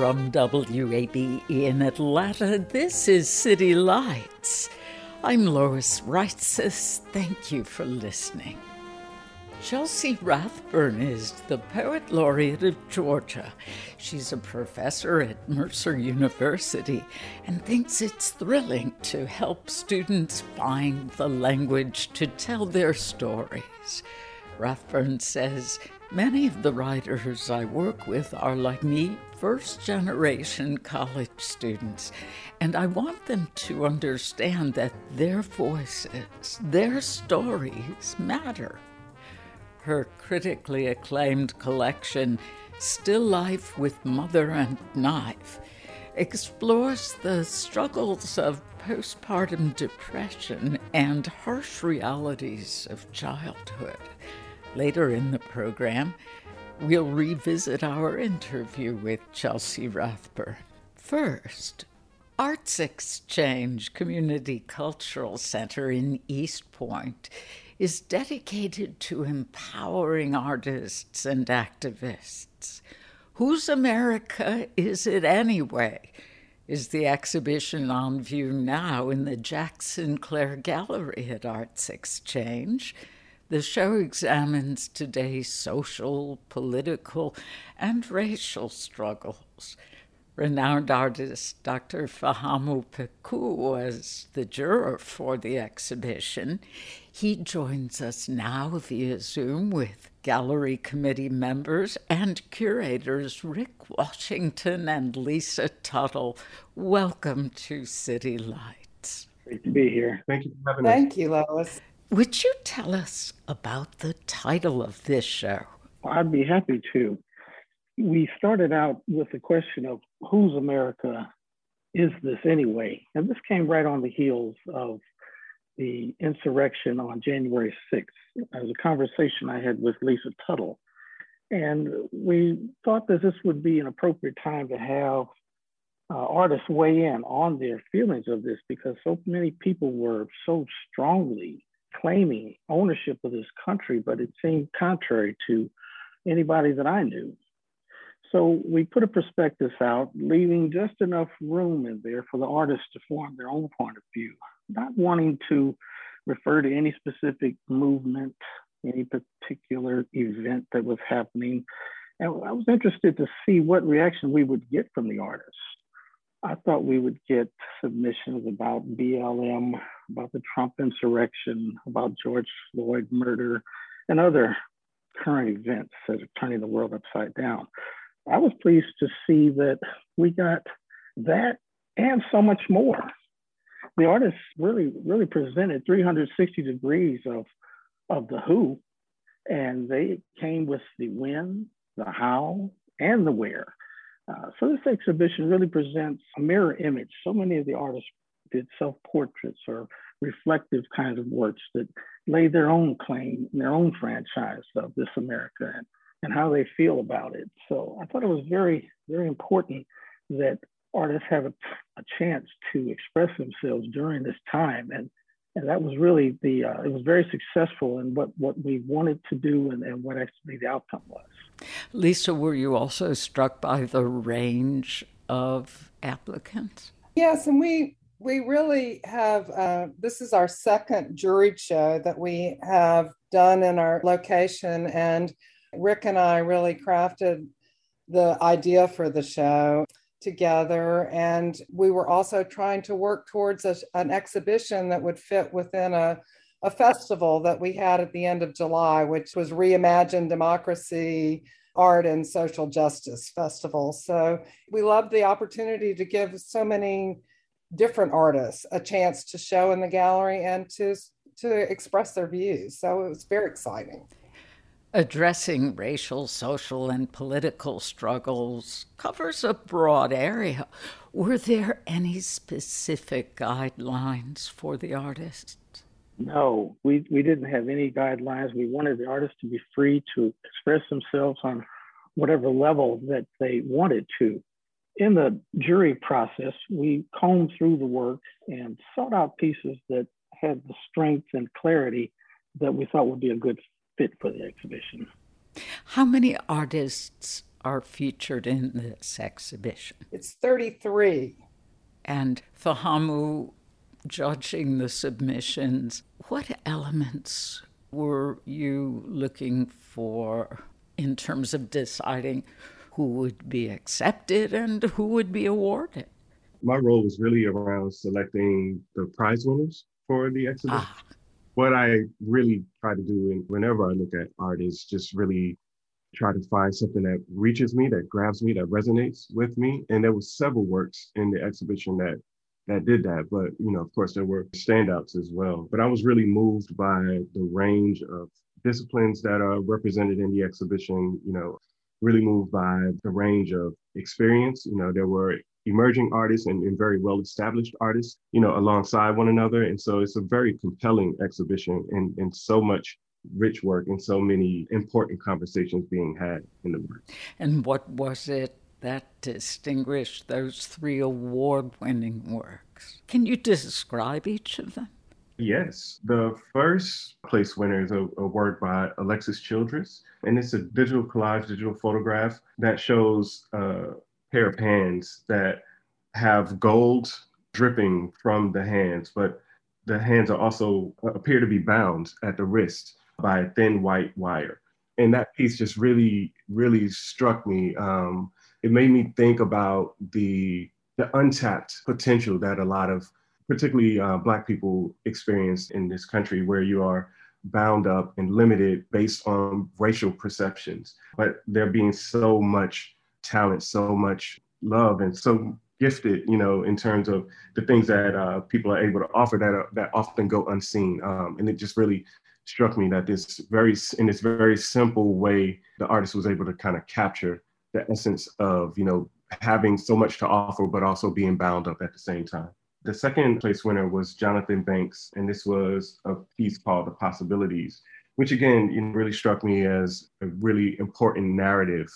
From WABE in Atlanta, this is City Lights. I'm Lois Reitzes. Thank you for listening. Chelsea Rathburn is the Poet Laureate of Georgia. She's a professor at Mercer University and thinks it's thrilling to help students find the language to tell their stories. Rathburn says many of the writers I work with are like me, first generation college students, and I want them to understand that their voices, their stories matter. Her critically acclaimed collection, Still Life with Mother and Knife, explores the struggles of postpartum depression and harsh realities of childhood. Later in the program, we'll revisit our interview with Chelsea Rathburn. First, Arts Exchange Community Cultural Center in East Point is dedicated to empowering artists and activists. Whose America is it anyway? Is the exhibition on view now in the Jack Sinclair Gallery at Arts Exchange? The show examines today's social, political, and racial struggles. Renowned artist Dr. Fahamu Pecou was the juror for the exhibition. He joins us now via Zoom with gallery committee members and curators Rick Washington and Lisa Tuttle. Welcome to City Lights. Great to be here. Thank you for having Thank us. Thank you, Lois. Would you tell us about the title of this show? I'd be happy to. We started out with the question of whose America is this anyway? And this came right on the heels of the insurrection on January 6th. It was a conversation I had with Lisa Tuttle. And we thought that this would be an appropriate time to have uh, artists weigh in on their feelings of this because so many people were so strongly claiming ownership of this country, but it seemed contrary to anybody that I knew. So we put a prospectus out, leaving just enough room in there for the artists to form their own point of view, not wanting to refer to any specific movement, any particular event that was happening. And I was interested to see what reaction we would get from the artists. I thought we would get submissions about BLM, about the Trump insurrection, about George Floyd murder, and other current events that are turning the world upside down. I was pleased to see that we got that and so much more. The artists really, really presented 360 degrees of, of the who, and they came with the when, the how, and the where. Uh, so this exhibition really presents a mirror image. So many of the artists did self-portraits or reflective kinds of works that lay their own claim, their own franchise of this America and, and how they feel about it. So I thought it was very, very important that artists have a, a chance to express themselves during this time. And, and that was really the, uh, it was very successful in what, what we wanted to do and, and what actually the outcome was. Lisa, were you also struck by the range of applicants? Yes, and we We really have, uh, this is our second juried show that we have done in our location. And Rick and I really crafted the idea for the show together. And we were also trying to work towards a, an exhibition that would fit within a, a festival that we had at the end of July, which was Reimagine Democracy Art and Social Justice Festival. So we loved the opportunity to give so many different artists a chance to show in the gallery and to, to express their views. So it was very exciting. Addressing racial, social, and political struggles covers a broad area. Were there any specific guidelines for the artists? No, we, we didn't have any guidelines. We wanted the artists to be free to express themselves on whatever level that they wanted to. In the jury process, we combed through the work and sought out pieces that had the strength and clarity that we thought would be a good fit for the exhibition. How many artists are featured in this exhibition? It's 33. And Fahamu, judging the submissions, what elements were you looking for in terms of deciding who would be accepted and who would be awarded? My role was really around selecting the prize winners for the exhibition. Ah what I really try to do whenever I look at art is just really try to find something that reaches me, that grabs me, that resonates with me. And there were several works in the exhibition that that did that. But you know, of course, there were standouts as well. But I was really moved by the range of disciplines that are represented in the exhibition. You know, really moved by the range of experience. You know, there were emerging artists and, and, very well established artists, you know, alongside one another. And so it's a very compelling exhibition and, and so much rich work and so many important conversations being had in the work. And what was it that distinguished those three award winning works? Can you describe each of them? Yes. The first place winner is a, a, work by Alexis Childress, and it's a digital collage, digital photograph that shows uh, pair of hands that have gold dripping from the hands, but the hands are also uh, appear to be bound at the wrist by a thin white wire. And that piece just really, really struck me. Um, it made me think about the the untapped potential that a lot of, particularly uh, Black people, experience in this country, where you are bound up and limited based on racial perceptions, but there being so much talent, so much love, and so gifted, you know, in terms of the things that uh, people are able to offer that are, that often go unseen. Um, and it just really struck me that this very in this very simple way, the artist was able to kind of capture the essence of you know having so much to offer, but also being bound up at the same time. The second place winner was Jonathan Banks, and this was a piece called The Possibilities, which again you know, really struck me as a really important narrative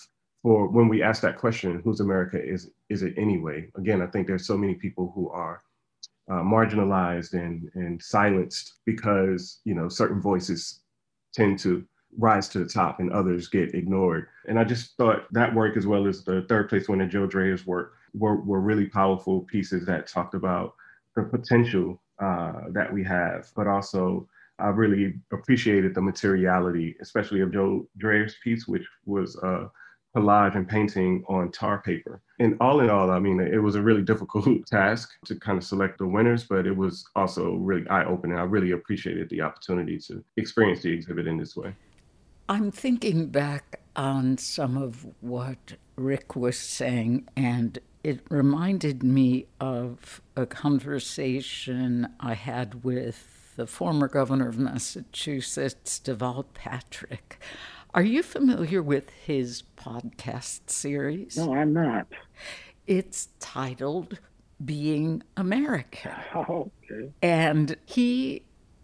for when we ask that question, whose America is is it anyway? Again, I think there's so many people who are uh, marginalized and and silenced because you know certain voices tend to rise to the top and others get ignored. And I just thought that work, as well as the third place winner Joe Dreyer's work, were were really powerful pieces that talked about the potential uh, that we have, but also I really appreciated the materiality, especially of Joe Dreyer's piece, which was uh, collage and painting on tar paper. And all in all, I mean, it was a really difficult task to kind of select the winners, but it was also really eye opening. I really appreciated the opportunity to experience the exhibit in this way. I'm thinking back on some of what Rick was saying, and it reminded me of a conversation I had with the former governor of Massachusetts, Deval Patrick. Are you familiar with his podcast series? No, I'm not. It's titled Being American. Oh, okay. And he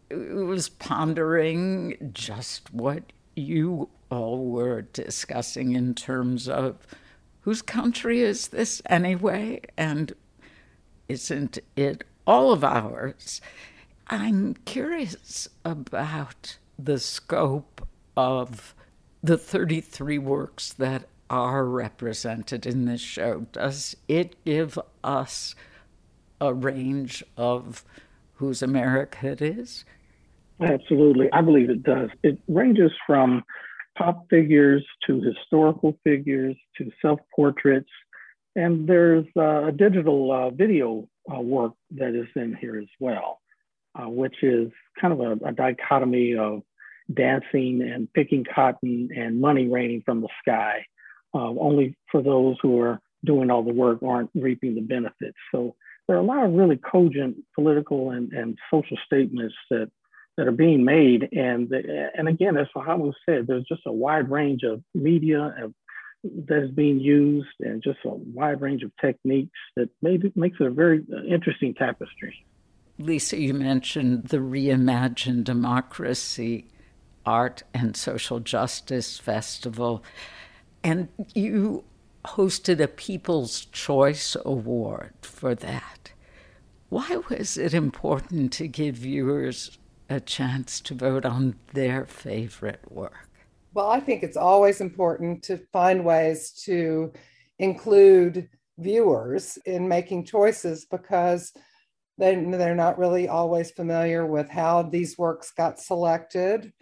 was pondering just what you all were discussing in terms of whose country is this anyway? And isn't it all of ours? I'm curious about the scope of the 33 works that are represented in this show, does it give us a range of whose America it is? Absolutely. I believe it does. It ranges from pop figures to historical figures to self portraits. And there's uh, a digital uh, video uh, work that is in here as well, uh, which is kind of a, a, dichotomy of dancing and picking cotton and money raining from the sky. Uh, only for those who are doing all the work aren't reaping the benefits. So there are a lot of really cogent political and, and social statements that that are being made. And, and again, as Fahamu said, there's just a wide range of media that is being used and just a wide range of techniques that maybe makes it a very interesting tapestry. Lisa, you mentioned the reimagined Democracy Art and Social Justice Festival, and you hosted a People's Choice Award for that. Why was it important to give viewers a chance to vote on their favorite work? Well, I think it's always important to find ways to include viewers in making choices because they, they're not really always familiar with how these works got selected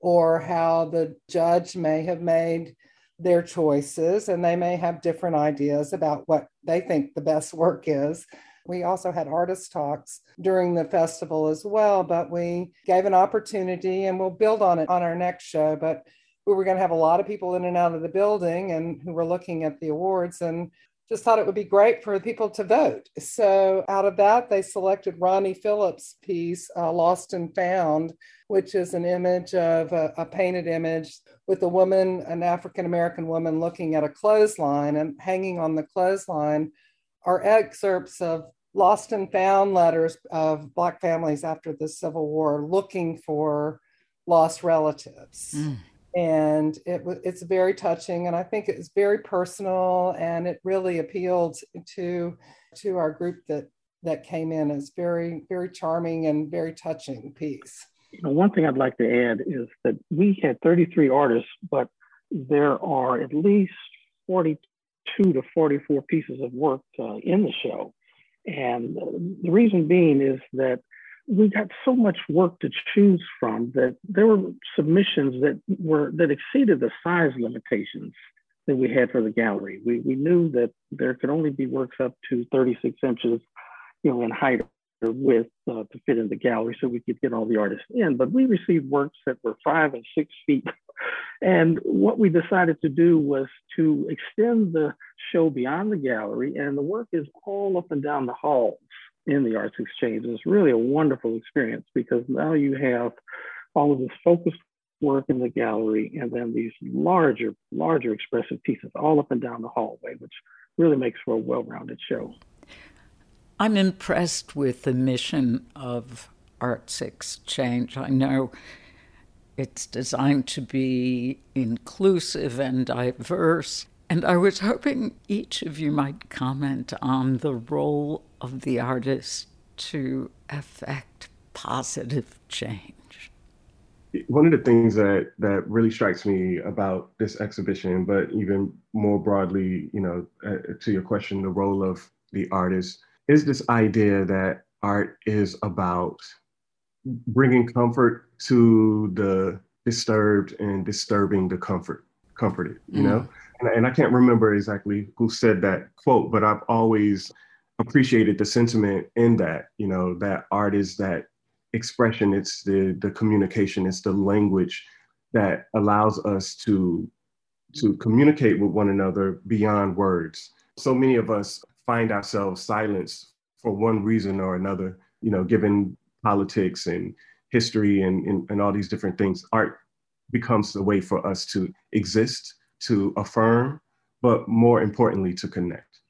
or how the judge may have made their choices and they may have different ideas about what they think the best work is we also had artist talks during the festival as well, but we gave an opportunity and we'll build on it on our next show. But we were going to have a lot of people in and out of the building and who were looking at the awards and just thought it would be great for people to vote. So out of that, they selected Ronnie Phillips' piece, uh, Lost and Found, which is an image of a, a painted image with a woman, an African American woman, looking at a clothesline and hanging on the clothesline are excerpts of lost and found letters of Black families after the Civil War looking for lost relatives. Mm. And it, was it's very touching, and I think it's very personal, and it really appealed to to our group that that came in as very very charming and very touching piece. You know, one thing I'd like to add is that we had 33 artists, but there are at least 42 to 44 pieces of work uh, in the show. And the reason being is that we got so much work to choose from that there were submissions that were that exceeded the size limitations that we had for the gallery. We, we knew that there could only be works up to 36 inches, you know, in height or width uh, to fit in the gallery so we could get all the artists in. But we received works that were five and six feet. and what we decided to do was to extend the show beyond the gallery, and the work is all up and down the halls in the Arts Exchange. It's really a wonderful experience because now you have all of this focused work in the gallery and then these larger, larger expressive pieces all up and down the hallway, which really makes for a well-rounded show. I'm impressed with the mission of Arts Exchange. I know it's designed to be inclusive and diverse. And I was hoping each of you might comment on the role of the artist to affect positive change. One of the things that that really strikes me about this exhibition, but even more broadly, you know, uh, to your question, the role of the artist is this idea that art is about bringing comfort to the disturbed and disturbing the comfort comforted you mm. know? And, and i can't remember exactly who said that quote but i've always appreciated the sentiment in that you know that art is that expression it's the the communication it's the language that allows us to to communicate with one another beyond words. So many of us find ourselves silenced for one reason or another, you know, given politics and history and, and, and all these different things, art becomes a way for us to exist, to affirm, but more importantly, to connect.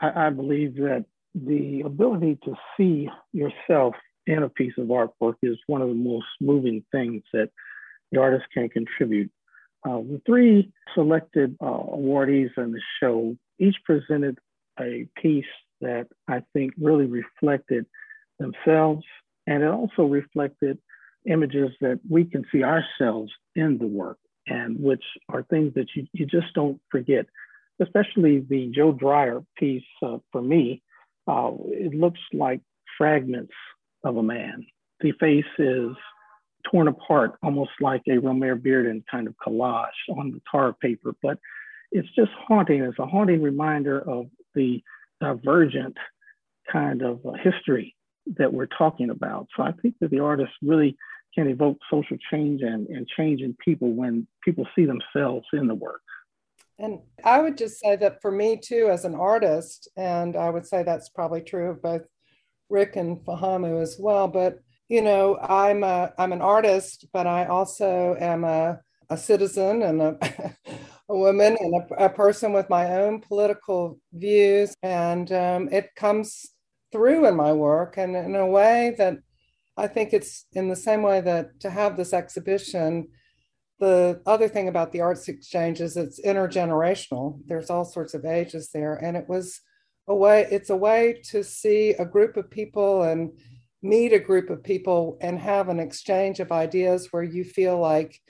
I, I believe that the ability to see yourself in a piece of artwork is one of the most moving things that the artist can contribute. Uh, the three selected uh, awardees in the show each presented a piece that I think really reflected themselves. And it also reflected images that we can see ourselves in the work and which are things that you, you just don't forget, especially the Joe Dreyer piece uh, for me. Uh, it looks like fragments of a man. The face is torn apart, almost like a Romare Bearden kind of collage on the tar paper. But it's just haunting. It's a haunting reminder of the divergent kind of history that we're talking about. So I think that the artist really can evoke social change and, and change in people when people see themselves in the work. And I would just say that for me too, as an artist, and I would say that's probably true of both Rick and Fahamu as well. But you know, I'm a I'm an artist, but I also am a, a citizen and a, a woman and a, a, person with my own political views, and um, it comes through in my work, and in a way that I think it's in the same way that to have this exhibition the other thing about the arts exchange is it's intergenerational. There's all sorts of ages there. And it was a way, it's a way to see a group of people and meet a group of people and have an exchange of ideas where you feel like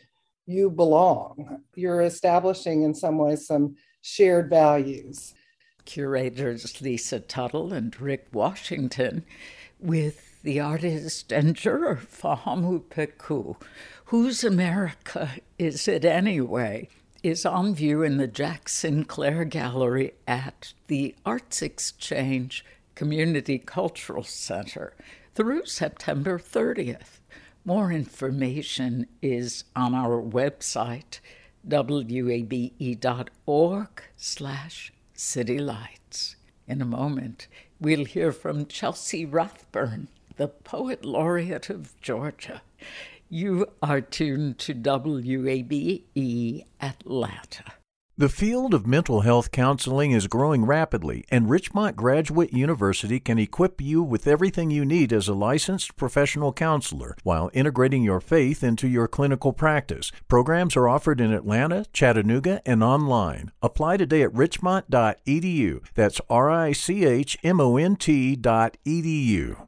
you belong. You're establishing in some ways some shared values. Curators Lisa Tuttle and Rick Washington with the artist and juror Fahamu Pecou Whose America Is It Anyway? is on view in the Jack Sinclair Gallery at the Arts Exchange Community Cultural Center through September 30th. More information is on our website, wabe.org slash citylights. In a moment, we'll hear from Chelsea Rathburn, the Poet Laureate of Georgia. You are tuned to WABE Atlanta. The field of mental health counseling is growing rapidly, and Richmont Graduate University can equip you with everything you need as a licensed professional counselor while integrating your faith into your clinical practice. Programs are offered in Atlanta, Chattanooga, and online. Apply today at richmont.edu. That's R I C H M O N T.edu.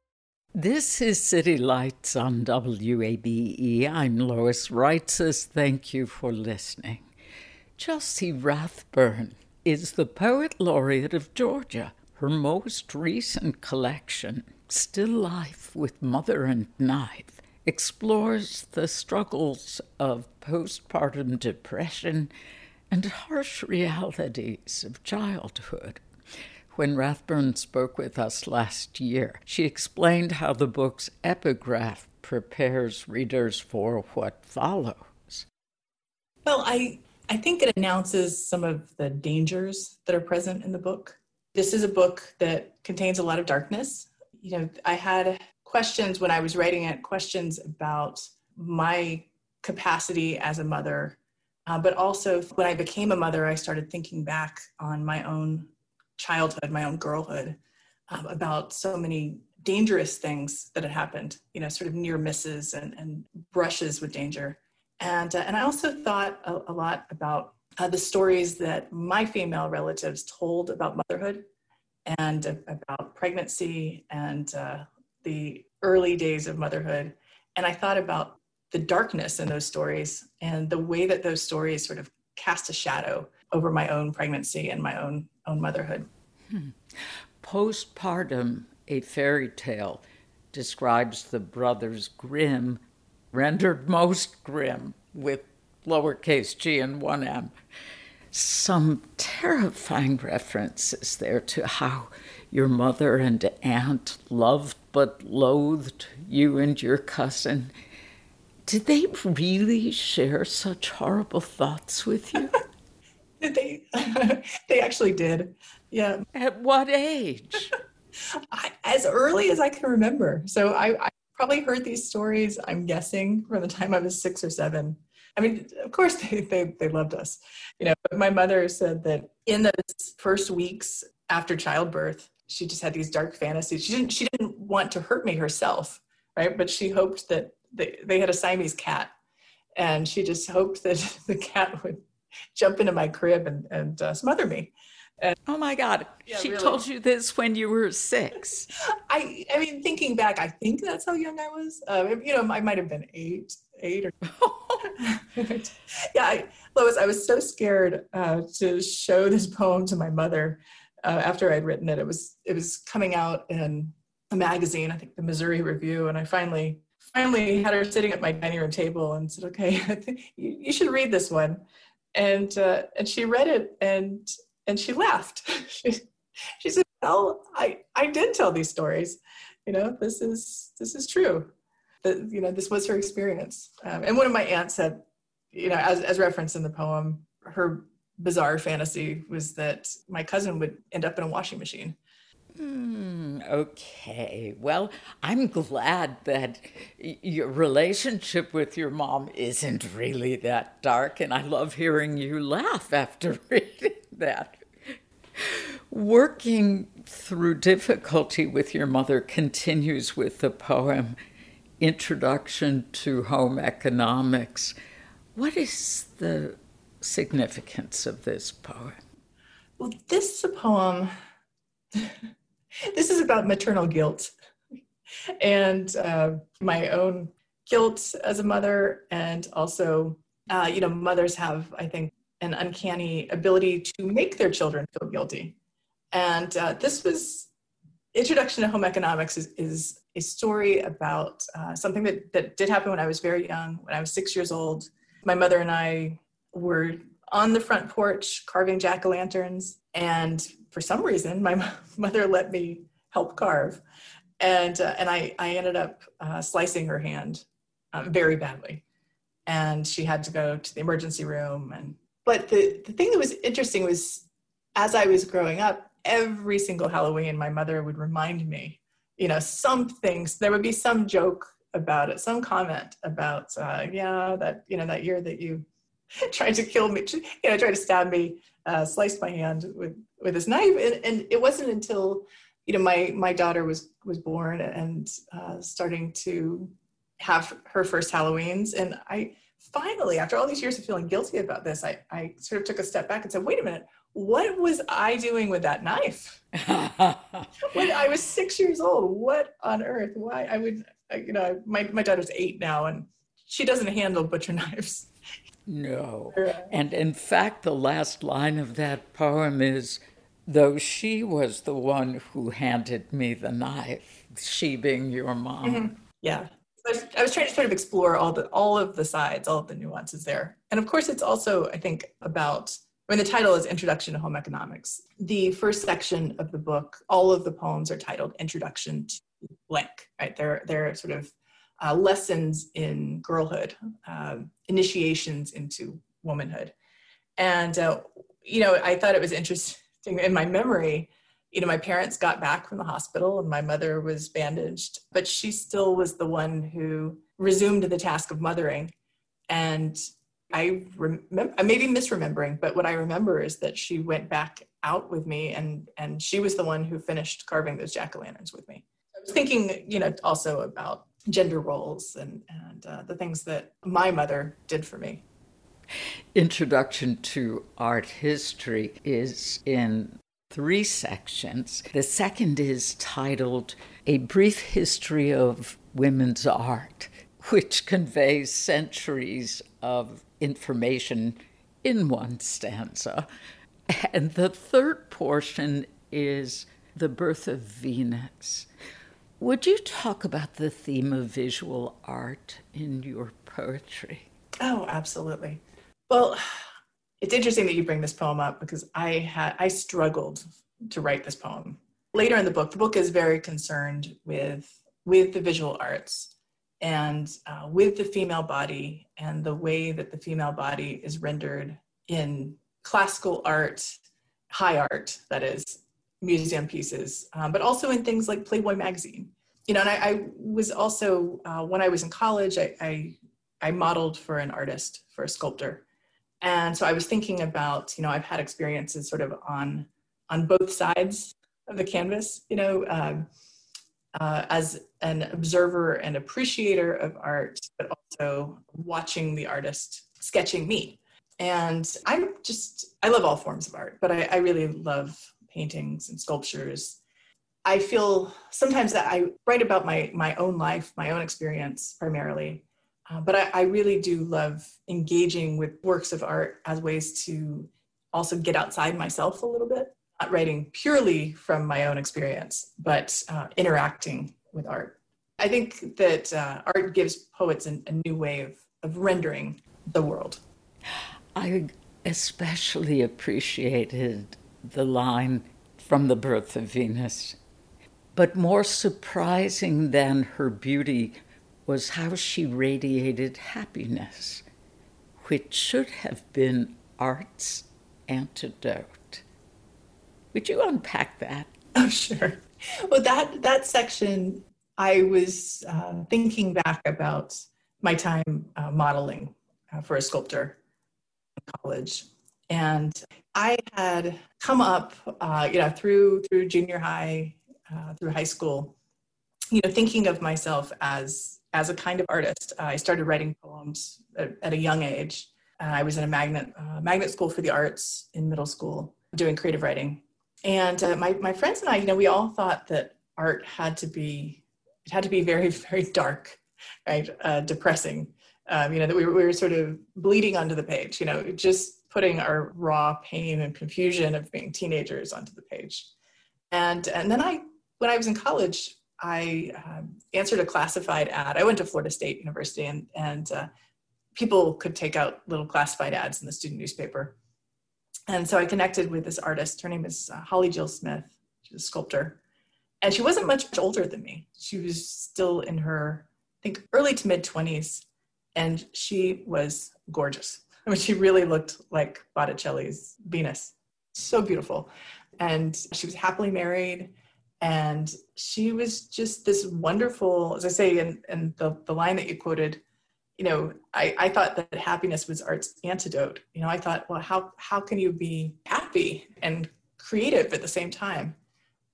This is City Lights on WABE. I'm Lois Reitzes. Thank you for listening. Chelsea Rathburn is the Poet Laureate of Georgia. Her most recent collection, Still Life with Mother and Knife, explores the struggles of postpartum depression and harsh realities of childhood. When Rathburn spoke with us last year, she explained how the book's epigraph prepares readers for what follows. Well, I, I think it announces some of the dangers that are present in the book. This is a book that contains a lot of darkness. You know, I had questions when I was writing it, questions about my capacity as a mother. Uh, but also, when I became a mother, I started thinking back on my own childhood, my own girlhood, um, about so many dangerous things that had happened, you know, sort of near misses and, and brushes with danger. And, uh, and I also thought a, a lot about uh, the stories that my female relatives told about motherhood and uh, about pregnancy and uh, the early days of motherhood. And I thought about the darkness in those stories and the way that those stories sort of cast a shadow over my own pregnancy and my own own motherhood. Hmm. Postpartum, a fairy tale, describes the brothers Grimm, rendered most grim with lowercase g and one m. Some terrifying references there to how your mother and aunt loved but loathed you and your cousin. Did they really share such horrible thoughts with you? they they actually did. Yeah. At what age? I, as early as I can remember. So I, I probably heard these stories. I'm guessing from the time I was six or seven. I mean, of course they, they, they loved us, you know, but my mother said that in those first weeks after childbirth, she just had these dark fantasies. She didn't she didn't want to hurt me herself, right? But she hoped that they, they had a Siamese cat, and she just hoped that the cat would jump into my crib and, and uh, smother me. And, oh my God. Yeah, she really. told you this when you were six. I, I mean, thinking back, I think that's how young I was. Uh, you know, I might have been eight, eight or. yeah, I, Lois, I was so scared uh, to show this poem to my mother uh, after I'd written it. It was it was coming out in a magazine, I think the Missouri Review, and I finally finally had her sitting at my dining room table and said, "Okay, you, you should read this one." And uh, and she read it and and she laughed. she, she said, "Well, I I did tell these stories. You know, this is this is true. That you know, this was her experience." Um, and one of my aunts said, you know, as as referenced in the poem, her bizarre fantasy was that my cousin would end up in a washing machine. Mm, okay. Well, I'm glad that your relationship with your mom isn't really that dark, and I love hearing you laugh after reading that. Working through difficulty with your mother continues with the poem Introduction to Home Economics. What is the significance of this poem? Well, this is a poem. This is about maternal guilt and uh, my own guilt as a mother, and also, uh, you know, mothers have, I think, an uncanny ability to make their children feel guilty. And uh, this was Introduction to Home Economics is, is a story about uh, something that, that did happen when I was very young, when I was six years old. My mother and I were on the front porch carving jack o' lanterns. And for some reason, my mother let me help carve. And, uh, and I, I ended up uh, slicing her hand um, very badly. And she had to go to the emergency room. And, but the, the thing that was interesting was as I was growing up, every single Halloween, my mother would remind me, you know, some things, there would be some joke about it, some comment about, uh, yeah, that, you know, that year that you trying to kill me, you know, trying to stab me, uh, sliced my hand with with his knife, and, and it wasn't until you know my my daughter was was born and uh, starting to have her first Halloweens, and I finally, after all these years of feeling guilty about this, I I sort of took a step back and said, wait a minute, what was I doing with that knife? when I was six years old, what on earth? Why I would, you know, my my daughter's eight now, and she doesn't handle butcher knives. No. And in fact, the last line of that poem is though she was the one who handed me the knife, she being your mom. Mm-hmm. Yeah. I was, I was trying to sort of explore all the all of the sides, all of the nuances there. And of course, it's also, I think, about I mean, the title is Introduction to Home Economics. The first section of the book, all of the poems are titled Introduction to blank, right? They're, they're sort of uh, lessons in girlhood, uh, initiations into womanhood. And, uh, you know, I thought it was interesting in my memory. You know, my parents got back from the hospital and my mother was bandaged, but she still was the one who resumed the task of mothering. And I remember, I may be misremembering, but what I remember is that she went back out with me and, and she was the one who finished carving those jack o' lanterns with me. I was thinking, you know, also about gender roles and, and uh, the things that my mother did for me. Introduction to Art History is in three sections. The second is titled A Brief History of Women's Art, which conveys centuries of information in one stanza. And the third portion is The Birth of Venus, would you talk about the theme of visual art in your poetry? Oh, absolutely. Well, it's interesting that you bring this poem up because I had I struggled to write this poem. Later in the book, the book is very concerned with with the visual arts and uh, with the female body and the way that the female body is rendered in classical art, high art, that is, museum pieces, um, but also in things like Playboy magazine. You know, and I, I was also uh, when I was in college, I, I, I modeled for an artist, for a sculptor, and so I was thinking about, you know, I've had experiences sort of on on both sides of the canvas, you know, um, uh, as an observer and appreciator of art, but also watching the artist sketching me. And I'm just, I love all forms of art, but I, I really love paintings and sculptures. I feel sometimes that I write about my, my own life, my own experience primarily, uh, but I, I really do love engaging with works of art as ways to also get outside myself a little bit not writing purely from my own experience, but uh, interacting with art. I think that uh, art gives poets an, a new way of, of rendering the world. I especially appreciated the line from The Birth of Venus. But more surprising than her beauty was how she radiated happiness, which should have been art's antidote. Would you unpack that? Oh, sure. Well, that that section, I was uh, thinking back about my time uh, modeling uh, for a sculptor in college, and I had come up, uh, you know, through through junior high, uh, through high school, you know, thinking of myself as as a kind of artist. I started writing poems at, at a young age. I was in a magnet magnet school for the arts in middle school, doing creative writing and uh, my, my friends and I, you know, we all thought that art had to be, it had to be very, very dark, right? Uh, depressing. Um, you know, that we were, we were sort of bleeding onto the page, you know, just putting our raw pain and confusion of being teenagers onto the page. And, and then I, when I was in college, I um, answered a classified ad. I went to Florida State University and, and uh, people could take out little classified ads in the student newspaper and so I connected with this artist. Her name is uh, Holly Jill Smith. She's a sculptor. And she wasn't much older than me. She was still in her, I think, early to mid 20s. And she was gorgeous. I mean, she really looked like Botticelli's Venus. So beautiful. And she was happily married. And she was just this wonderful, as I say, in, in the, the line that you quoted, you know, I, I thought that happiness was art's antidote. You know, I thought, well, how how can you be happy and creative at the same time?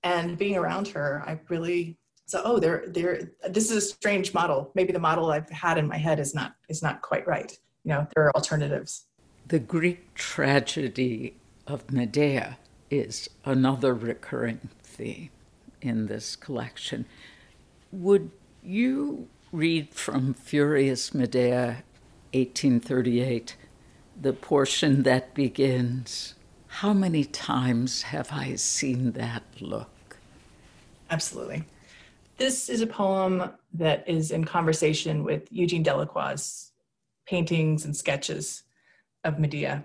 And being around her, I really so oh, there there this is a strange model. Maybe the model I've had in my head is not is not quite right. You know, there are alternatives. The Greek tragedy of Medea is another recurring theme in this collection. Would you read from Furious Medea, 1838, the portion that begins, How many times have I seen that look? Absolutely. This is a poem that is in conversation with Eugene Delacroix's paintings and sketches of Medea,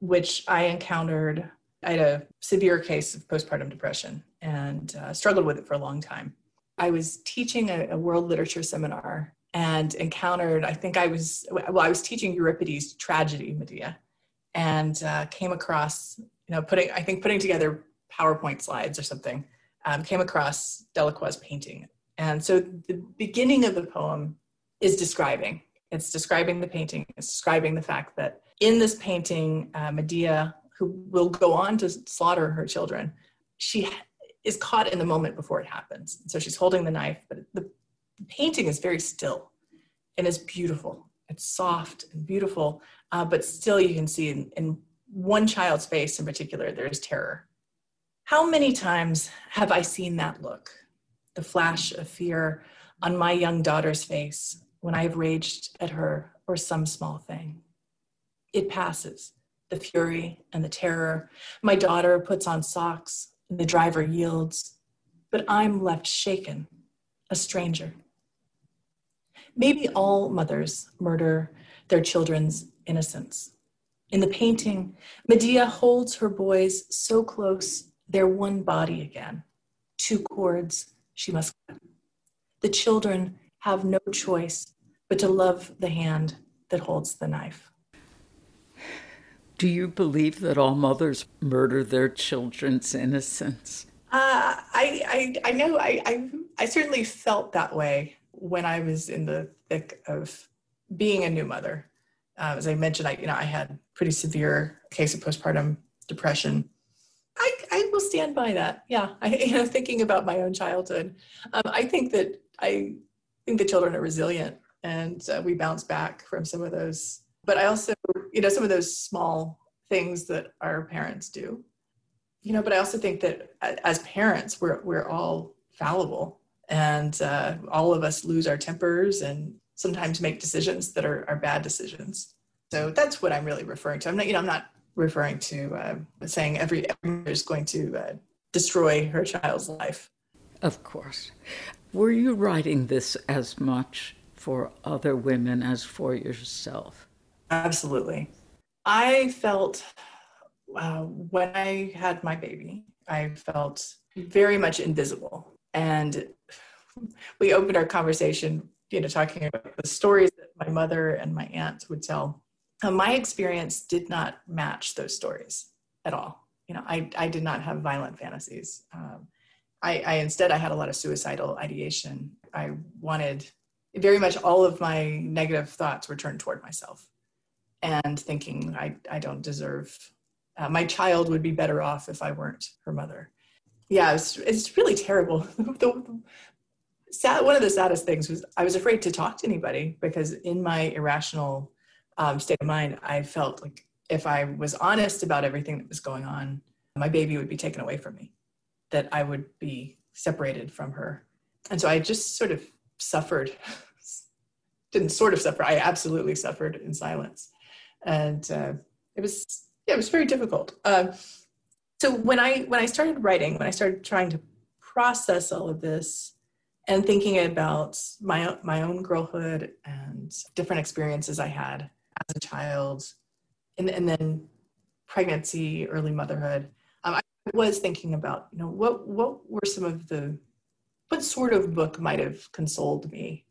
which I encountered. I had a severe case of postpartum depression and uh, struggled with it for a long time. I was teaching a, a world literature seminar and encountered, I think I was, well, I was teaching Euripides' tragedy, Medea, and uh, came across, you know, putting, I think putting together PowerPoint slides or something, um, came across Delacroix's painting. And so the beginning of the poem is describing, it's describing the painting, it's describing the fact that in this painting, uh, Medea, who will go on to slaughter her children, she is caught in the moment before it happens. So she's holding the knife, but the painting is very still and it's beautiful. It's soft and beautiful, uh, but still you can see in, in one child's face in particular, there's terror. How many times have I seen that look, the flash of fear on my young daughter's face when I have raged at her or some small thing? It passes, the fury and the terror. My daughter puts on socks, and the driver yields, but I'm left shaken, a stranger. Maybe all mothers murder their children's innocence. In the painting, Medea holds her boys so close, they're one body again. Two cords she must cut. The children have no choice but to love the hand that holds the knife. Do you believe that all mothers murder their children's innocence? Uh, I, I, I know I, I, I certainly felt that way when I was in the thick of being a new mother. Uh, as I mentioned, I, you know, I had pretty severe case of postpartum depression. I, I will stand by that. Yeah, I, you know, thinking about my own childhood, um, I think that I think the children are resilient and uh, we bounce back from some of those. But I also, you know, some of those small things that our parents do, you know. But I also think that as parents, we're we're all fallible, and uh, all of us lose our tempers and sometimes make decisions that are, are bad decisions. So that's what I'm really referring to. I'm not, you know, I'm not referring to uh, saying every every is going to uh, destroy her child's life. Of course. Were you writing this as much for other women as for yourself? Absolutely. I felt uh, when I had my baby, I felt very much invisible. And we opened our conversation, you know, talking about the stories that my mother and my aunt would tell uh, my experience did not match those stories at all. You know, I, I did not have violent fantasies. Um, I, I instead I had a lot of suicidal ideation. I wanted very much all of my negative thoughts were turned toward myself and thinking I, I don't deserve uh, my child would be better off if I weren't her mother. Yeah, it's, it's really terrible. the, sad, one of the saddest things was I was afraid to talk to anybody because in my irrational um, state of mind, I felt like if I was honest about everything that was going on, my baby would be taken away from me, that I would be separated from her. And so I just sort of suffered, didn't sort of suffer, I absolutely suffered in silence. And uh, it was, yeah, it was very difficult. Uh, so when I, when I started writing, when I started trying to process all of this, and thinking about my my own girlhood and different experiences I had, as a child, and, and then pregnancy, early motherhood, um, I was thinking about, you know, what what were some of the, what sort of book might have consoled me?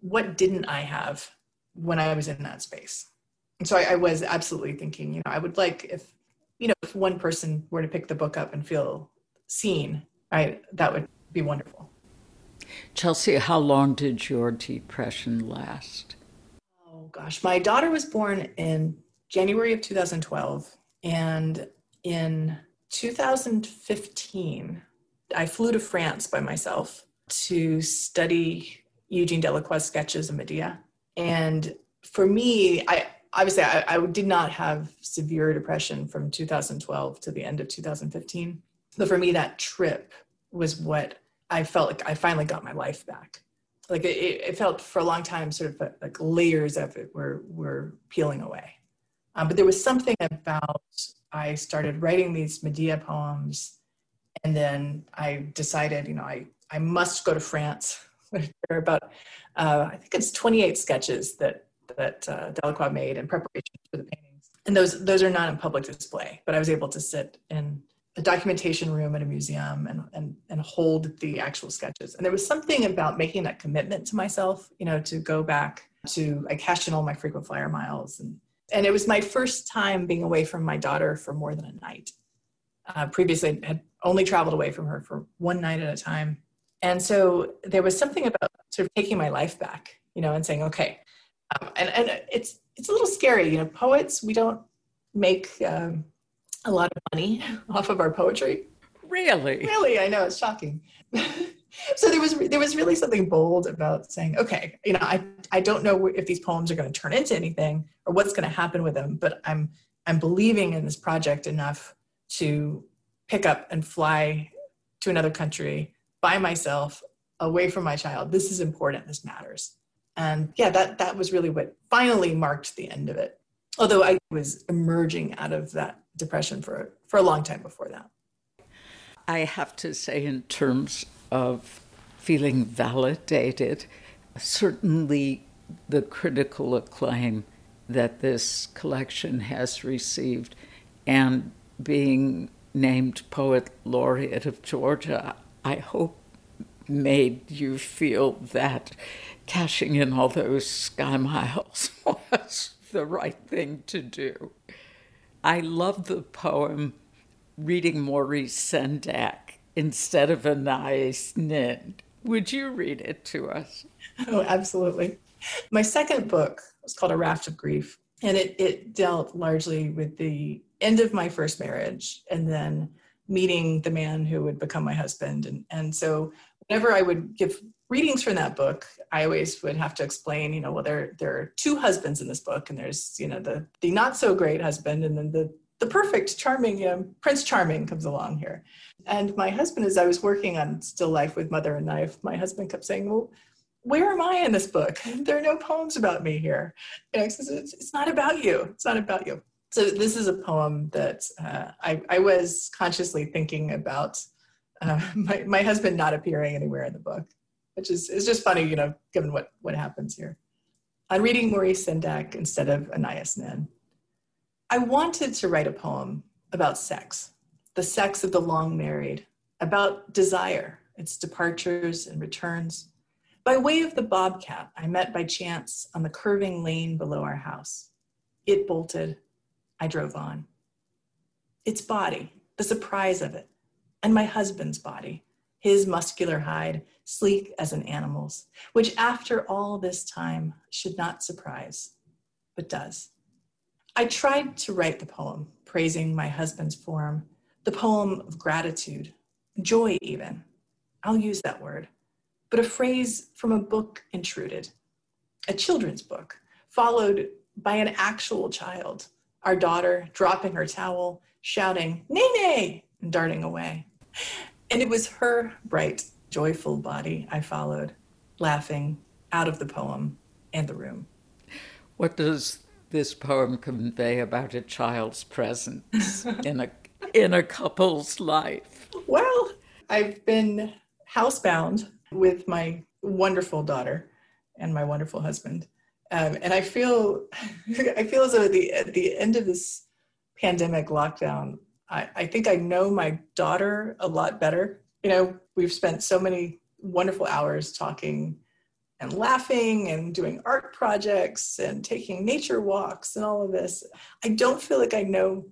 What didn't I have when I was in that space? And so I, I was absolutely thinking, you know, I would like if, you know, if one person were to pick the book up and feel seen, right, that would be wonderful. Chelsea, how long did your depression last? Oh gosh, my daughter was born in January of 2012. And in 2015, I flew to France by myself to study Eugene Delacroix' sketches of Medea. And for me, I obviously I, I, did not have severe depression from 2012 to the end of 2015. But for me, that trip was what I felt like I finally got my life back like it, it, felt for a long time sort of like layers of it were were peeling away um, but there was something about i started writing these medea poems and then i decided you know i i must go to france there are about uh, i think it's 28 sketches that that uh, delacroix made in preparation for the paintings and those those are not in public display but i was able to sit in a documentation room at a museum and, and, and hold the actual sketches. And there was something about making that commitment to myself, you know, to go back to, I cashed in all my frequent flyer miles. And, and it was my first time being away from my daughter for more than a night. Uh, previously, I had only traveled away from her for one night at a time. And so there was something about sort of taking my life back, you know, and saying, okay, um, and, and it's, it's a little scary, you know, poets, we don't make, um, a lot of money off of our poetry. Really? Really, I know it's shocking. so there was there was really something bold about saying, okay, you know, I I don't know if these poems are going to turn into anything or what's going to happen with them, but I'm I'm believing in this project enough to pick up and fly to another country by myself away from my child. This is important. This matters. And yeah, that that was really what finally marked the end of it. Although I was emerging out of that depression for for a long time before that. I have to say, in terms of feeling validated, certainly the critical acclaim that this collection has received and being named poet laureate of Georgia, I hope made you feel that cashing in all those sky miles was the right thing to do. I love the poem reading Maurice Sendak instead of Anais Nin. Would you read it to us? Oh, absolutely. My second book was called A Raft of Grief, and it, it dealt largely with the end of my first marriage and then meeting the man who would become my husband. And, and so whenever I would give readings from that book, I always would have to explain, you know, well, there, there are two husbands in this book, and there's, you know, the, the not so great husband, and then the, the perfect, charming, know, Prince Charming comes along here. And my husband, as I was working on Still Life with Mother and Knife, my husband kept saying, well, where am I in this book? There are no poems about me here. You know, it's, it's not about you. It's not about you. So this is a poem that uh, I, I, was consciously thinking about uh, my, my husband not appearing anywhere in the book, which is, is just funny, you know, given what, what happens here. I'm reading Maurice Sendak instead of Anais Nin. I wanted to write a poem about sex, the sex of the long married, about desire, its departures and returns. By way of the bobcat, I met by chance on the curving lane below our house. It bolted. I drove on. Its body, the surprise of it, and my husband's body, his muscular hide, sleek as an animal's, which after all this time should not surprise, but does. I tried to write the poem, praising my husband's form, the poem of gratitude, joy even. I'll use that word. But a phrase from a book intruded, a children's book, followed by an actual child, our daughter dropping her towel, shouting, Nene, and darting away. And it was her bright, joyful body I followed, laughing out of the poem and the room. What does this poem convey about a child's presence in a in a couple's life? Well, I've been housebound with my wonderful daughter and my wonderful husband. Um, and I feel I feel as though at the at the end of this pandemic lockdown, I, I think I know my daughter a lot better. You know, we've spent so many wonderful hours talking and laughing and doing art projects and taking nature walks and all of this. I don't feel like I know,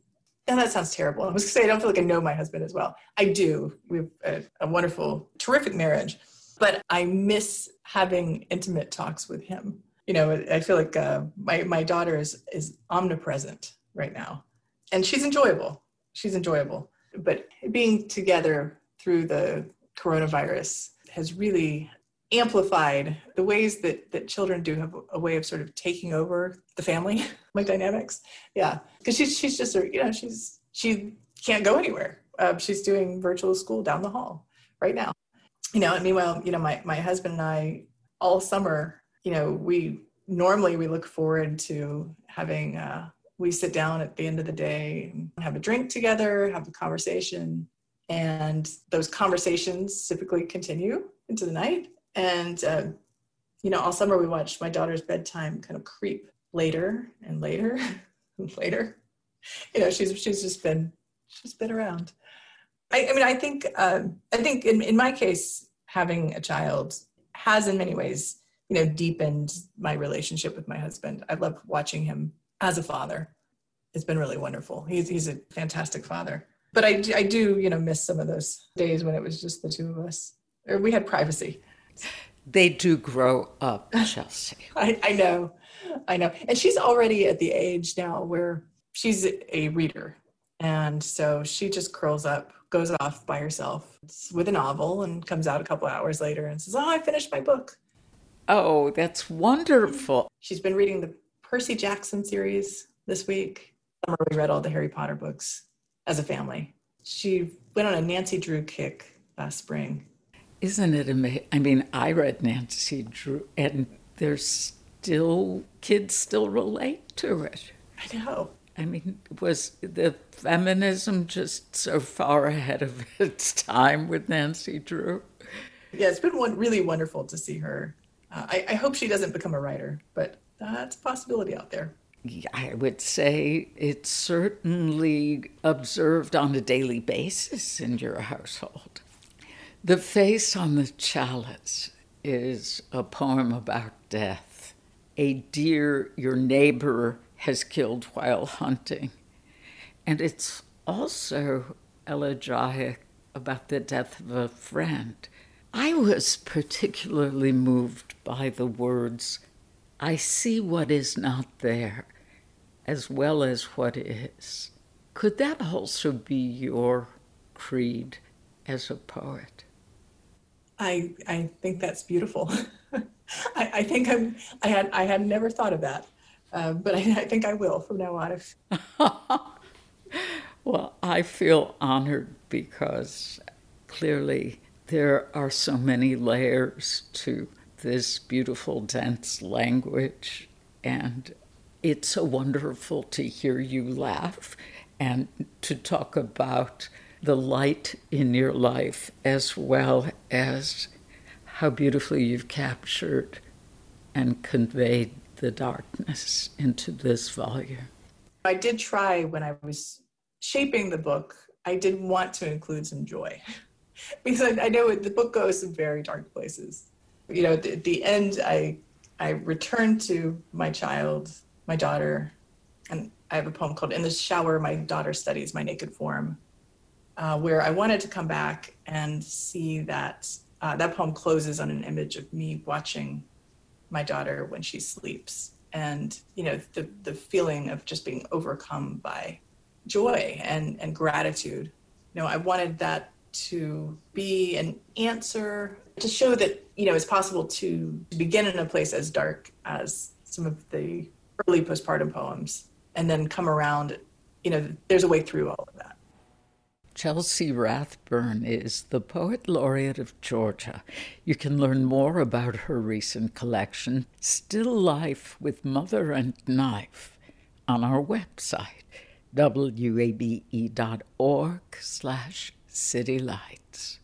and that sounds terrible. I was gonna say I don't feel like I know my husband as well. I do. We have a, a wonderful, terrific marriage, but I miss having intimate talks with him. You know, I feel like uh, my my daughter is is omnipresent right now, and she's enjoyable. She's enjoyable, but being together through the coronavirus has really amplified the ways that that children do have a way of sort of taking over the family like dynamics. Yeah. Because she's she's just you know she's she can't go anywhere. Uh, she's doing virtual school down the hall right now. You know and meanwhile you know my my husband and i all summer you know we normally we look forward to having uh, we sit down at the end of the day and have a drink together have a conversation and those conversations typically continue into the night and, uh, you know, all summer we watched my daughter's bedtime kind of creep later and later and later. You know, she's, she's just been, she's been around. I, I mean, I think, uh, I think in, in my case, having a child has in many ways, you know, deepened my relationship with my husband. I love watching him as a father. It's been really wonderful. He's, he's a fantastic father. But I, I do, you know, miss some of those days when it was just the two of us. Or we had privacy. They do grow up, Chelsea. I, I know. I know. And she's already at the age now where she's a reader. And so she just curls up, goes off by herself with a novel, and comes out a couple hours later and says, Oh, I finished my book. Oh, that's wonderful. She's been reading the Percy Jackson series this week. Summer, we read all the Harry Potter books as a family. She went on a Nancy Drew kick last spring isn't it amazing? I mean, I read Nancy Drew, and there's still kids still relate to it. I know. I mean, was the feminism just so far ahead of its time with Nancy Drew? Yeah, it's been one, really wonderful to see her. Uh, I, I hope she doesn't become a writer, but that's a possibility out there. I would say it's certainly observed on a daily basis in your household. The Face on the Chalice is a poem about death. A deer your neighbor has killed while hunting. And it's also elegiac about the death of a friend. I was particularly moved by the words, I see what is not there, as well as what is. Could that also be your creed as a poet? I I think that's beautiful. I, I, think I'm I had I had never thought of that, uh, but I, I, think I will from now on. If... well, I feel honored because clearly there are so many layers to this beautiful, dense language, and it's so wonderful to hear you laugh and to talk about the light in your life as well as how beautifully you've captured and conveyed the darkness into this volume. I did try when I was shaping the book, I did want to include some joy because I, I know the book goes to very dark places. You know, at the end, I I returned to my child, my daughter, and I have a poem called "In the Shower." My daughter studies my naked form, uh, where I wanted to come back and see that uh, that poem closes on an image of me watching my daughter when she sleeps, and you know the the feeling of just being overcome by joy and and gratitude. You know, I wanted that to be an answer to show that you know it's possible to, to begin in a place as dark as some of the early postpartum poems and then come around you know there's a way through all of that Chelsea Rathburn is the Poet Laureate of Georgia. You can learn more about her recent collection, Still Life with Mother and Knife, on our website, wabe.org slash citylights.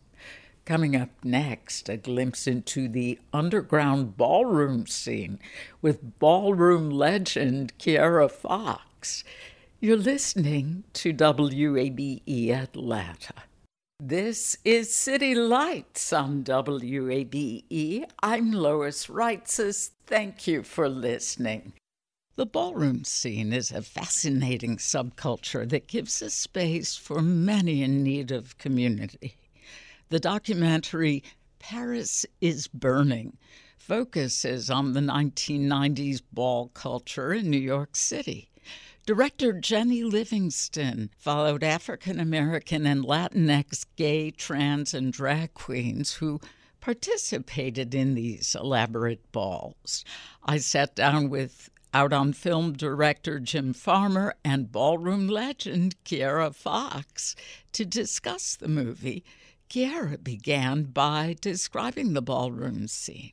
Coming up next, a glimpse into the underground ballroom scene with ballroom legend Kiara Fox. You're listening to WABE Atlanta. This is City Lights on WABE. I'm Lois Reitzes. Thank you for listening. The ballroom scene is a fascinating subculture that gives a space for many in need of community. The documentary Paris is Burning focuses on the 1990s ball culture in New York City. Director Jennie Livingston followed African American and Latinx gay, trans, and drag queens who participated in these elaborate balls. I sat down with out on film director Jim Farmer and ballroom legend Kiera Fox to discuss the movie. Kiera began by describing the ballroom scene.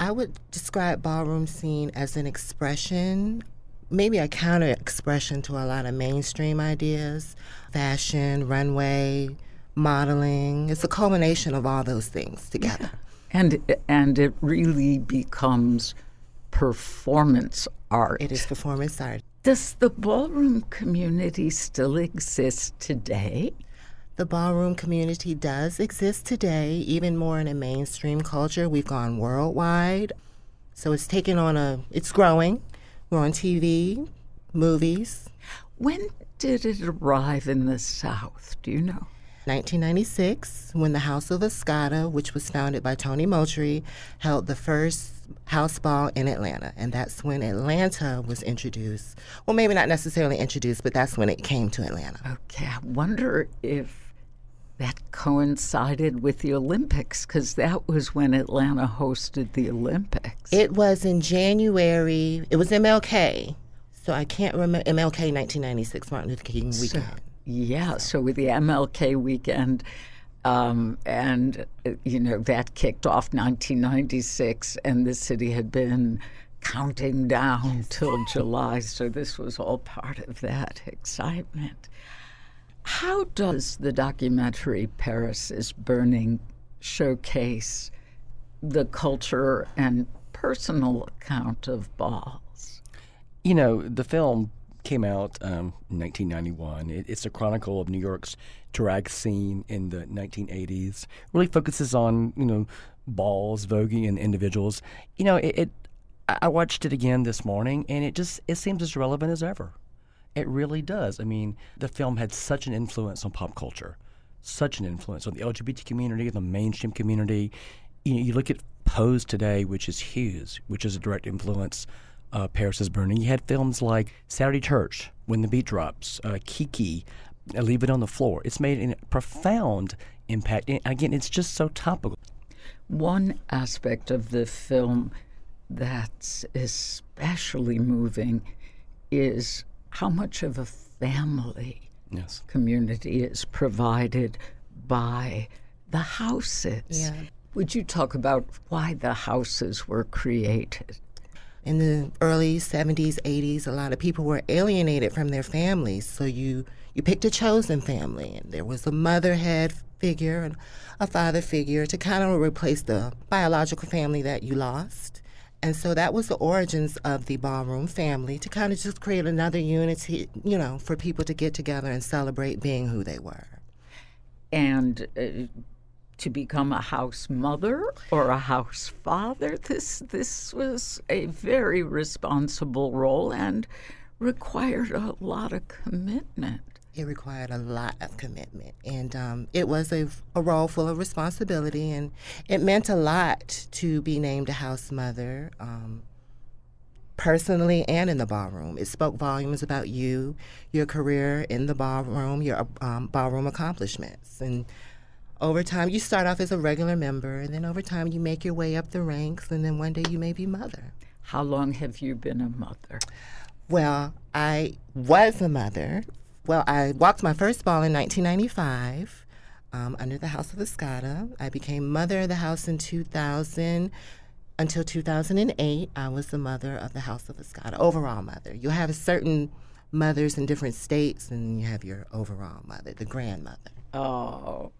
I would describe ballroom scene as an expression, maybe a counter expression to a lot of mainstream ideas, fashion, runway, modeling. It's a culmination of all those things together. Yeah. And and it really becomes performance art. It is performance art. Does the ballroom community still exist today? The ballroom community does exist today, even more in a mainstream culture. We've gone worldwide. So it's taken on a, it's growing. We're on TV, movies. When did it arrive in the South? Do you know? 1996, when the House of Escada, which was founded by Tony Moultrie, held the first house ball in Atlanta. And that's when Atlanta was introduced. Well, maybe not necessarily introduced, but that's when it came to Atlanta. Okay. I wonder if that coincided with the Olympics because that was when Atlanta hosted the Olympics. It was in January. It was MLK. So I can't remember MLK 1996 Martin Luther King weekend. So, yeah, so with the MLK weekend, um, and, you know, that kicked off 1996, and the city had been counting down till July. So this was all part of that excitement. How does the documentary Paris is Burning showcase the culture and personal account of balls? You know, the film came out um, in 1991. It, it's a chronicle of New York's drag scene in the 1980s. Really focuses on you know balls, voguing, and individuals. You know, it, it. I watched it again this morning, and it just it seems as relevant as ever. It really does. I mean, the film had such an influence on pop culture, such an influence on the LGBT community, the mainstream community. You know, you look at Pose today, which is huge, which is a direct influence uh, Paris is Burning. You had films like Saturday Church, When the Beat Drops, uh, Kiki, I leave it on the floor. It's made a profound impact. And again, it's just so topical. One aspect of the film that's especially moving is how much of a family yes. community is provided by the houses. Yeah. Would you talk about why the houses were created? In the early 70s, 80s, a lot of people were alienated from their families. So you, you picked a chosen family, and there was a mother head figure and a father figure to kind of replace the biological family that you lost. And so that was the origins of the ballroom family to kind of just create another unity, you know, for people to get together and celebrate being who they were. And uh, to become a house mother or a house father, this this was a very responsible role and required a lot of commitment. It required a lot of commitment, and um, it was a, a role full of responsibility, and it meant a lot to be named a house mother, um, personally and in the ballroom. It spoke volumes about you, your career in the ballroom, your um, ballroom accomplishments, and over time you start off as a regular member, and then over time you make your way up the ranks, and then one day you may be mother. How long have you been a mother? Well, I was a mother well, I walked my first ball in 1995 um, under the House of Escada. I became mother of the house in 2000. Until 2008, I was the mother of the House of Escada, overall mother. You have certain mothers in different states, and you have your overall mother, the grandmother. Oh,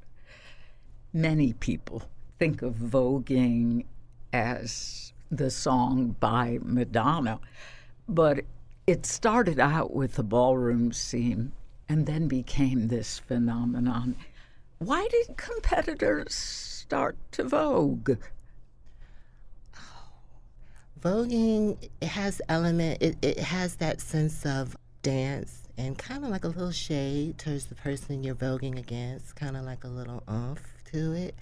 many people think of voguing as the song by Madonna, but it started out with the ballroom scene and then became this phenomenon. Why did competitors start to vogue? Oh, voguing has element it, it has that sense of dance and kind of like a little shade towards the person you're voguing against, kind of like a little umph to it.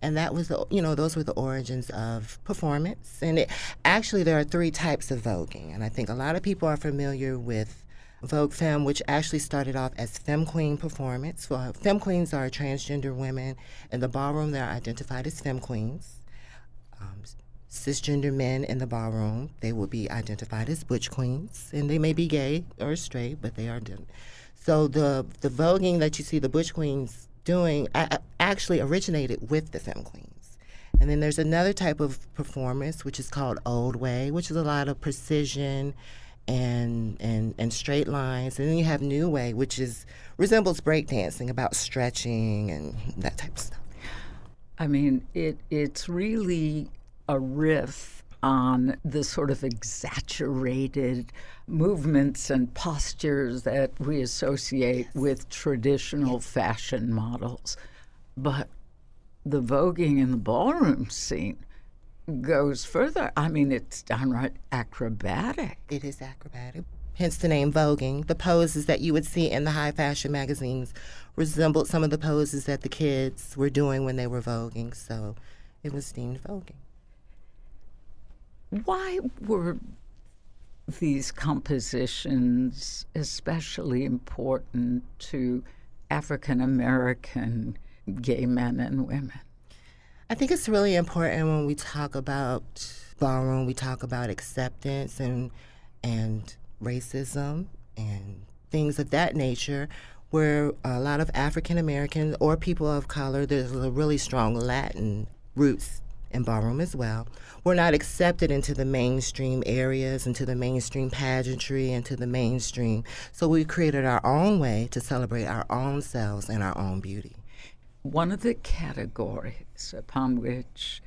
And that was, the, you know, those were the origins of performance. And it, actually, there are three types of voguing. And I think a lot of people are familiar with Vogue Femme, which actually started off as Femme Queen performance. Well, Femme Queens are transgender women. In the ballroom, they're identified as Femme Queens. Um, cisgender men in the ballroom, they will be identified as Butch Queens. And they may be gay or straight, but they are. So the, the voguing that you see the Butch Queens doing actually originated with the Femme Queens. And then there's another type of performance, which is called Old Way, which is a lot of precision and and and straight lines and then you have new way which is resembles breakdancing about stretching and that type of stuff i mean it it's really a riff on the sort of exaggerated movements and postures that we associate yes. with traditional yes. fashion models but the voguing in the ballroom scene goes further. I mean, it's downright acrobatic. It is acrobatic. Hence the name voguing. The poses that you would see in the high fashion magazines resembled some of the poses that the kids were doing when they were voguing. So it was deemed voguing. Why were these compositions especially important to African American gay men and women? I think it's really important when we talk about ballroom, we talk about acceptance and and racism and things of that nature where a lot of African Americans or people of color, there's a really strong Latin roots in ballroom as well. We're not accepted into the mainstream areas, into the mainstream pageantry, into the mainstream. So we created our own way to celebrate our own selves and our own beauty. One of the categories upon which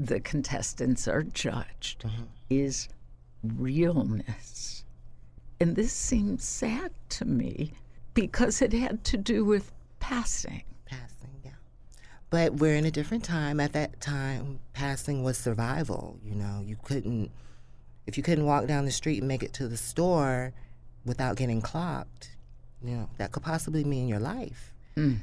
the contestants are judged mm-hmm. is realness. And this seems sad to me because it had to do with passing. Passing, yeah. But we're in a different time. At that time, passing was survival. You know, you couldn't, if you couldn't walk down the street and make it to the store without getting clocked, you know, that could possibly mean your life. Mm.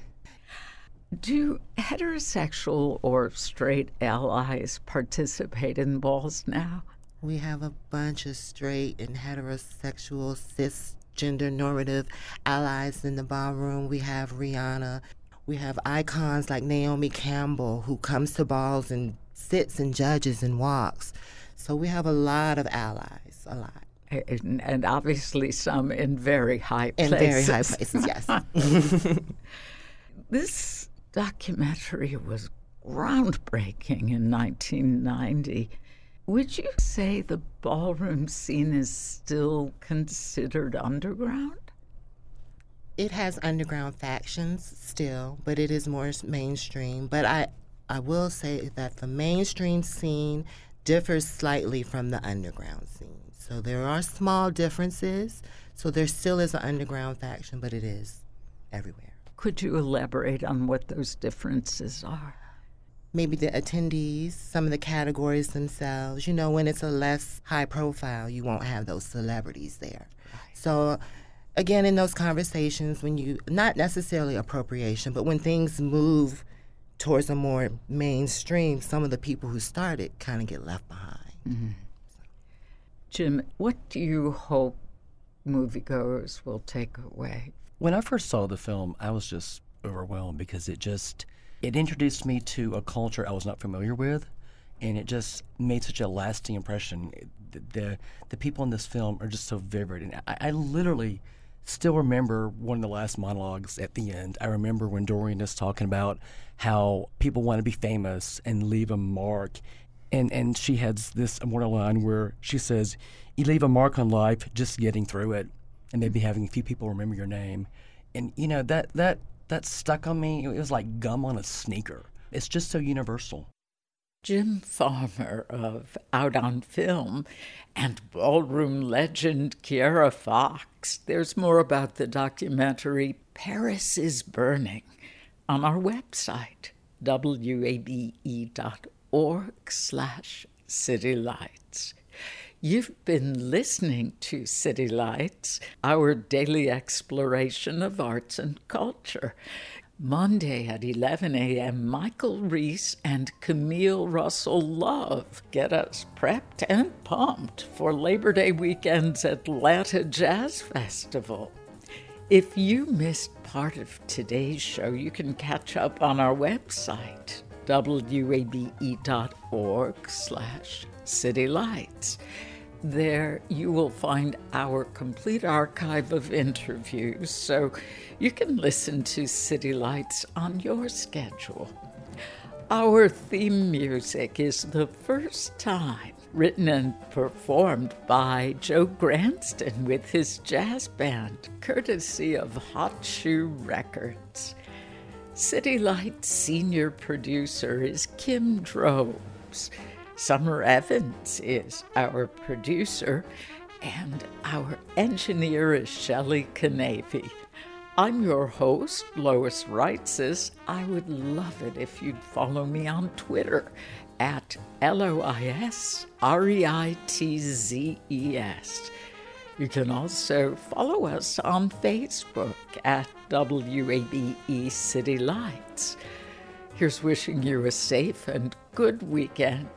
Do heterosexual or straight allies participate in balls now? We have a bunch of straight and heterosexual, cisgender normative allies in the ballroom. We have Rihanna. We have icons like Naomi Campbell, who comes to balls and sits and judges and walks. So we have a lot of allies, a lot. And, and obviously some in very high places. In very high places, yes. this documentary was groundbreaking in 1990. Would you say the ballroom scene is still considered underground? It has underground factions still, but it is more mainstream. But I, I will say that the mainstream scene differs slightly from the underground scene. So there are small differences. So there still is an underground faction, but it is everywhere. Could you elaborate on what those differences are? maybe the attendees, some of the categories themselves. You know, when it's a less high profile, you won't have those celebrities there. Right. So, again, in those conversations, when you, not necessarily appropriation, but when things move towards a more mainstream, some of the people who started kind of get left behind. Mm-hmm. Jim, what do you hope moviegoers will take away? When I first saw the film, I was just overwhelmed because it just it introduced me to a culture I was not familiar with, and it just made such a lasting impression. The the, the people in this film are just so vivid, and I, I, literally still remember one of the last monologues at the end. I remember when Dorian is talking about how people want to be famous and leave a mark, and and she has this immortal line where she says, "You leave a mark on life just getting through it, and maybe having a few people remember your name." And you know that that that stuck on me. It was like gum on a sneaker. It's just so universal. Jim Farmer of Out on Film and ballroom legend Kiera Fox. There's more about the documentary Paris is Burning on our website, wabe.org slash citylights. You've been listening to City Lights, our daily exploration of arts and culture. Monday at 11 a.m., Michael Reese and Camille Russell Love get us prepped and pumped for Labor Day weekend's Atlanta Jazz Festival. If you missed part of today's show, you can catch up on our website, wabe.org slash citylights. There, you will find our complete archive of interviews, so you can listen to City Lights on your schedule. Our theme music is the first time written and performed by Joe Gransden with his jazz band, courtesy of Hot Shoe Records. City Lights senior producer is Kim Drobes. Summer Evans is our producer, and our engineer is Shelley Canavy. I'm your host, Lois Reitzes. I would love it if you'd follow me on Twitter at L O I S R E I T Z E S. You can also follow us on Facebook at WABE City Lights. Here's wishing you a safe and good weekend.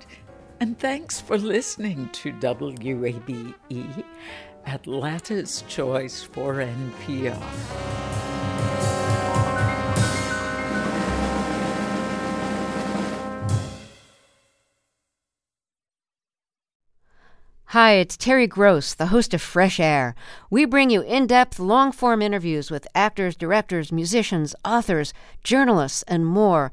And thanks for listening to WABE, Atlanta's Choice for NPR. Hi, it's Terry Gross, the host of Fresh Air. We bring you in depth, long form interviews with actors, directors, musicians, authors, journalists, and more.